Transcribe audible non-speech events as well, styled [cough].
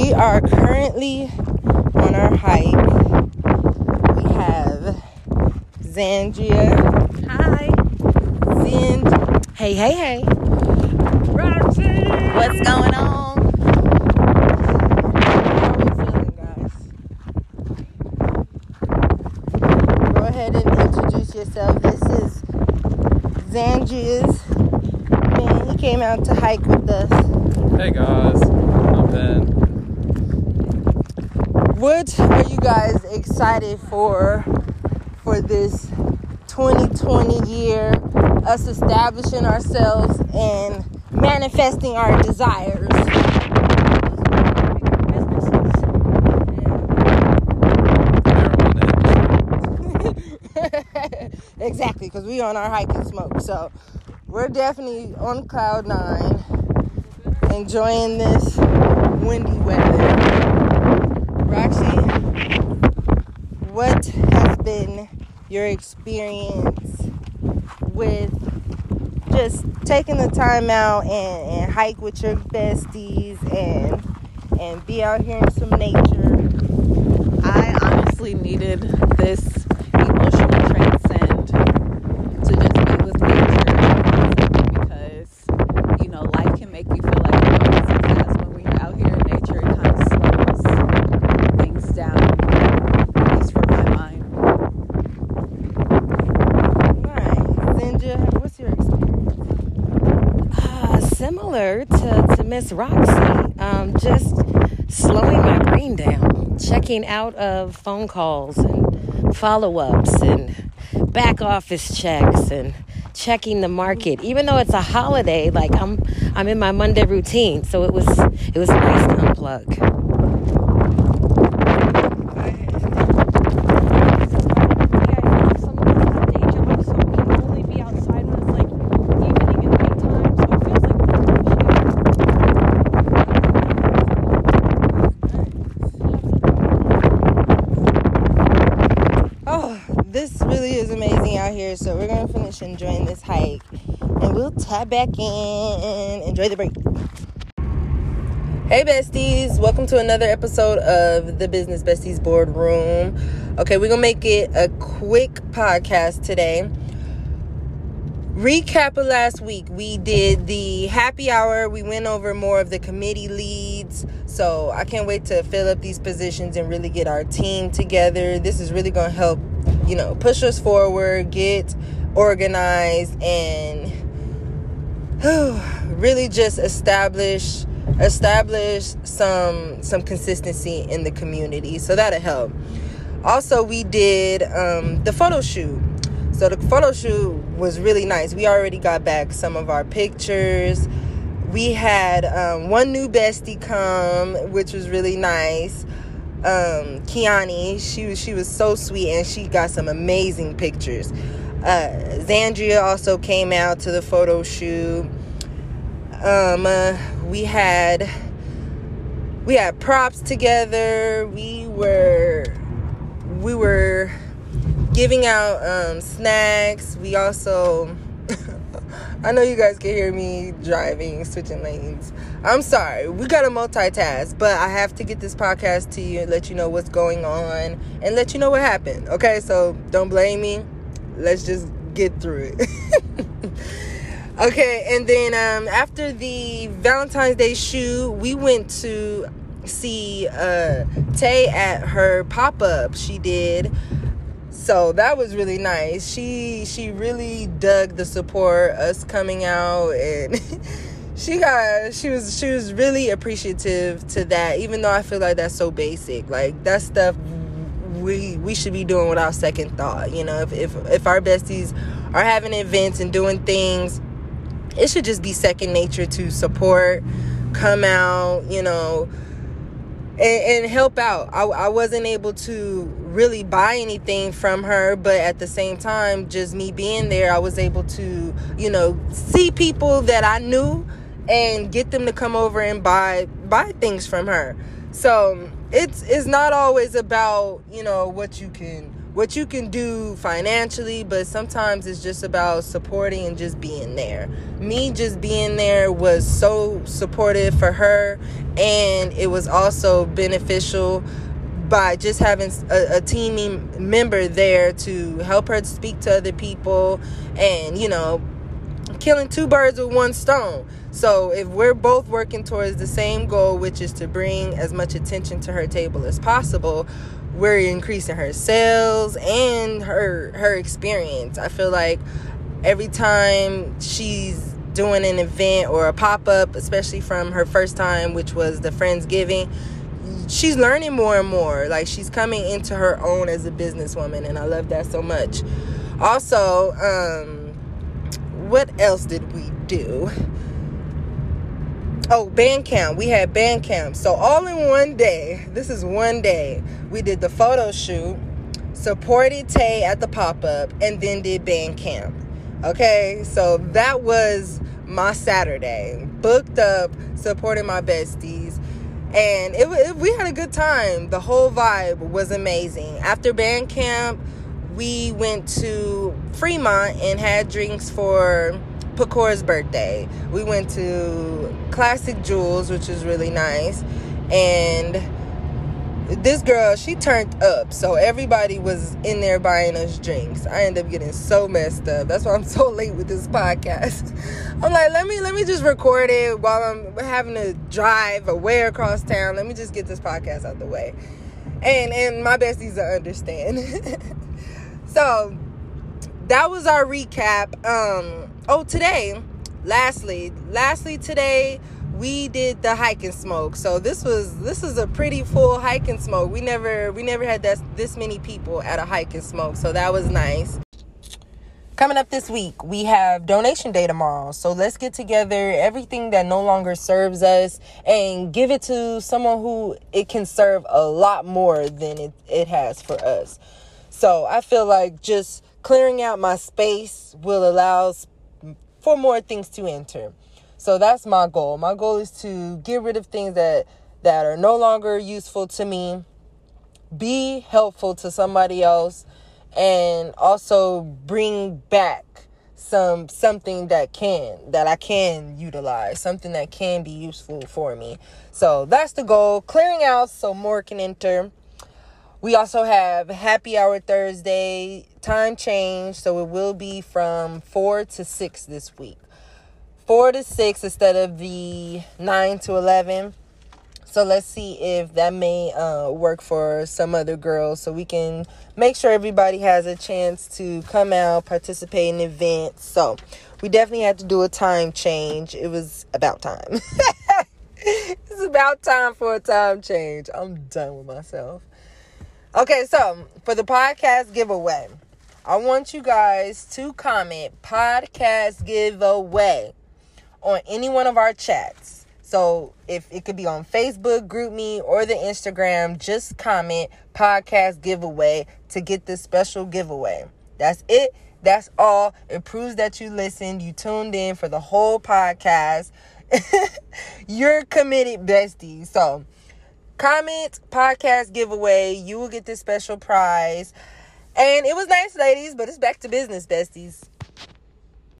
We are currently on our hike. We have Zandria. Hi. Zand. Hey, hey, hey. Roxy. What's going on? How are we feeling, guys? Go ahead and introduce yourself. This is Zandria's man. He came out to hike with us. Hey guys, I'm Ben. What are you guys excited for for this 2020 year? Us establishing ourselves and manifesting our desires. [laughs] exactly, because we on our hike and smoke. So we're definitely on cloud nine, enjoying this windy weather. Roxy, what has been your experience with just taking the time out and, and hike with your besties and and be out here in some nature? I honestly needed this emotional transcend to just be with nature because, you know, life can make you feel like you're going too fast when we're out here in nature. It kind of slows things down, at least for my mind. Right. Zinja, what's your experience? Uh, similar to, to Miss Roxy, um, just slowing my brain down, checking out of phone calls and follow ups and back office checks and checking the market. Even though it's a holiday, like I'm I'm in my Monday routine, so it was it was nice to unplug. Oh, this really is amazing out here. So we're gonna finish enjoying this hike, and we'll tap back in. Enjoy the break. Hey besties, welcome to another episode of the Business Besties Boardroom. Okay, we're gonna make it a quick podcast today. Recap of last week, we did the happy hour. We went over more of the committee leads. So I can't wait to fill up these positions and really get our team together. This is really going to help, you know, push us forward, get organized, and [sighs] really just establish establish some some consistency in the community. So that'll help. Also, we did um, the photo shoot. So the photo shoot was really nice. We already got back some of our pictures. We had um, one new bestie come, which was really nice. Um, Kiani, she was she was so sweet and she got some amazing pictures. Uh, Zandria also came out to the photo shoot. Um, uh, we had we had props together. We were we were giving out um, snacks. We also, [laughs] I know you guys can hear me driving, switching lanes. I'm sorry. We got to multitask, but I have to get this podcast to you and let you know what's going on and let you know what happened. Okay, so don't blame me. Let's just get through it. [laughs] okay, and then um, after the Valentine's Day shoot, we went to see uh, Tay at her pop up she did. So that was really nice. She she really dug the support us coming out and [laughs] she got she was she was really appreciative to that even though i feel like that's so basic. Like that stuff we we should be doing without second thought you know if if, if our besties are having events and doing things it should just be second nature to support come out you know and, and help out. I, I wasn't able to really buy anything from her, but at the same time, just me being there, I was able to, you know, see people that I knew and get them to come over and buy buy things from her. So it's it's not always about you know what you can what you can do financially, but sometimes it's just about supporting and just being there. Me just being there was so supportive for her and it was also beneficial by just having a, a team member there to help her speak to other people and you know killing two birds with one stone so if we're both working towards the same goal which is to bring as much attention to her table as possible we're increasing her sales and her her experience i feel like every time she's doing an event or a pop-up especially from her first time which was the friendsgiving she's learning more and more. Like she's coming into her own as a businesswoman, and I love that so much. Also, um, what else did we do? Oh, band camp. We had band camp. So all in one day. This is one day. We did the photo shoot, supported Tay at the pop up, and then did band camp. Okay, so that was my Saturday. Booked up, supporting my besties and it, it, we had a good time the whole vibe was amazing after band camp we went to fremont and had drinks for Pacor's birthday. We went to classic jewels which was really nice. And this girl she turned up so everybody was in there buying us drinks. I ended up getting so messed up. That's why i'm so late with this podcast. [laughs] I'm like let me let me just record it while i'm having to drive away across town. Let me just get this podcast out the way. And and my besties understand [laughs] so that was our recap um oh today lastly lastly today we did the hike and smoke. So this was this is a pretty full hike and smoke. We never we never had that this many people at a hike and smoke. So that was nice. Coming up this week, we have donation day tomorrow. So let's get together everything that no longer serves us and give it to someone who it can serve a lot more than it, it has for us. So I feel like just clearing out my space will allow for more things to enter. So that's my goal. My goal is to get rid of things that that are no longer useful to me, be helpful to somebody else, and also bring back some something that can that I can utilize, something that can be useful for me. So that's the goal. Clearing out so more can enter. We also have happy hour Thursday, time change, so it will be from 4 to 6 this week four to six instead of the nine to 11. So let's see if that may uh, work for some other girls so we can make sure everybody has a chance to come out, participate in events. So we definitely had to do a time change. It was about time. [laughs] it's about time for a time change. I'm done with myself. Okay, so for the podcast giveaway, I want you guys to comment podcast giveaway on any one of our chats. So if it could be on Facebook, GroupMe, or the Instagram, just comment podcast giveaway to get this special giveaway. That's it. That's all. It proves that you listened, you tuned in for the whole podcast. [laughs] You're committed, bestie. So comment podcast giveaway. You will get this special prize. And it was nice, ladies, but it's back to business, besties.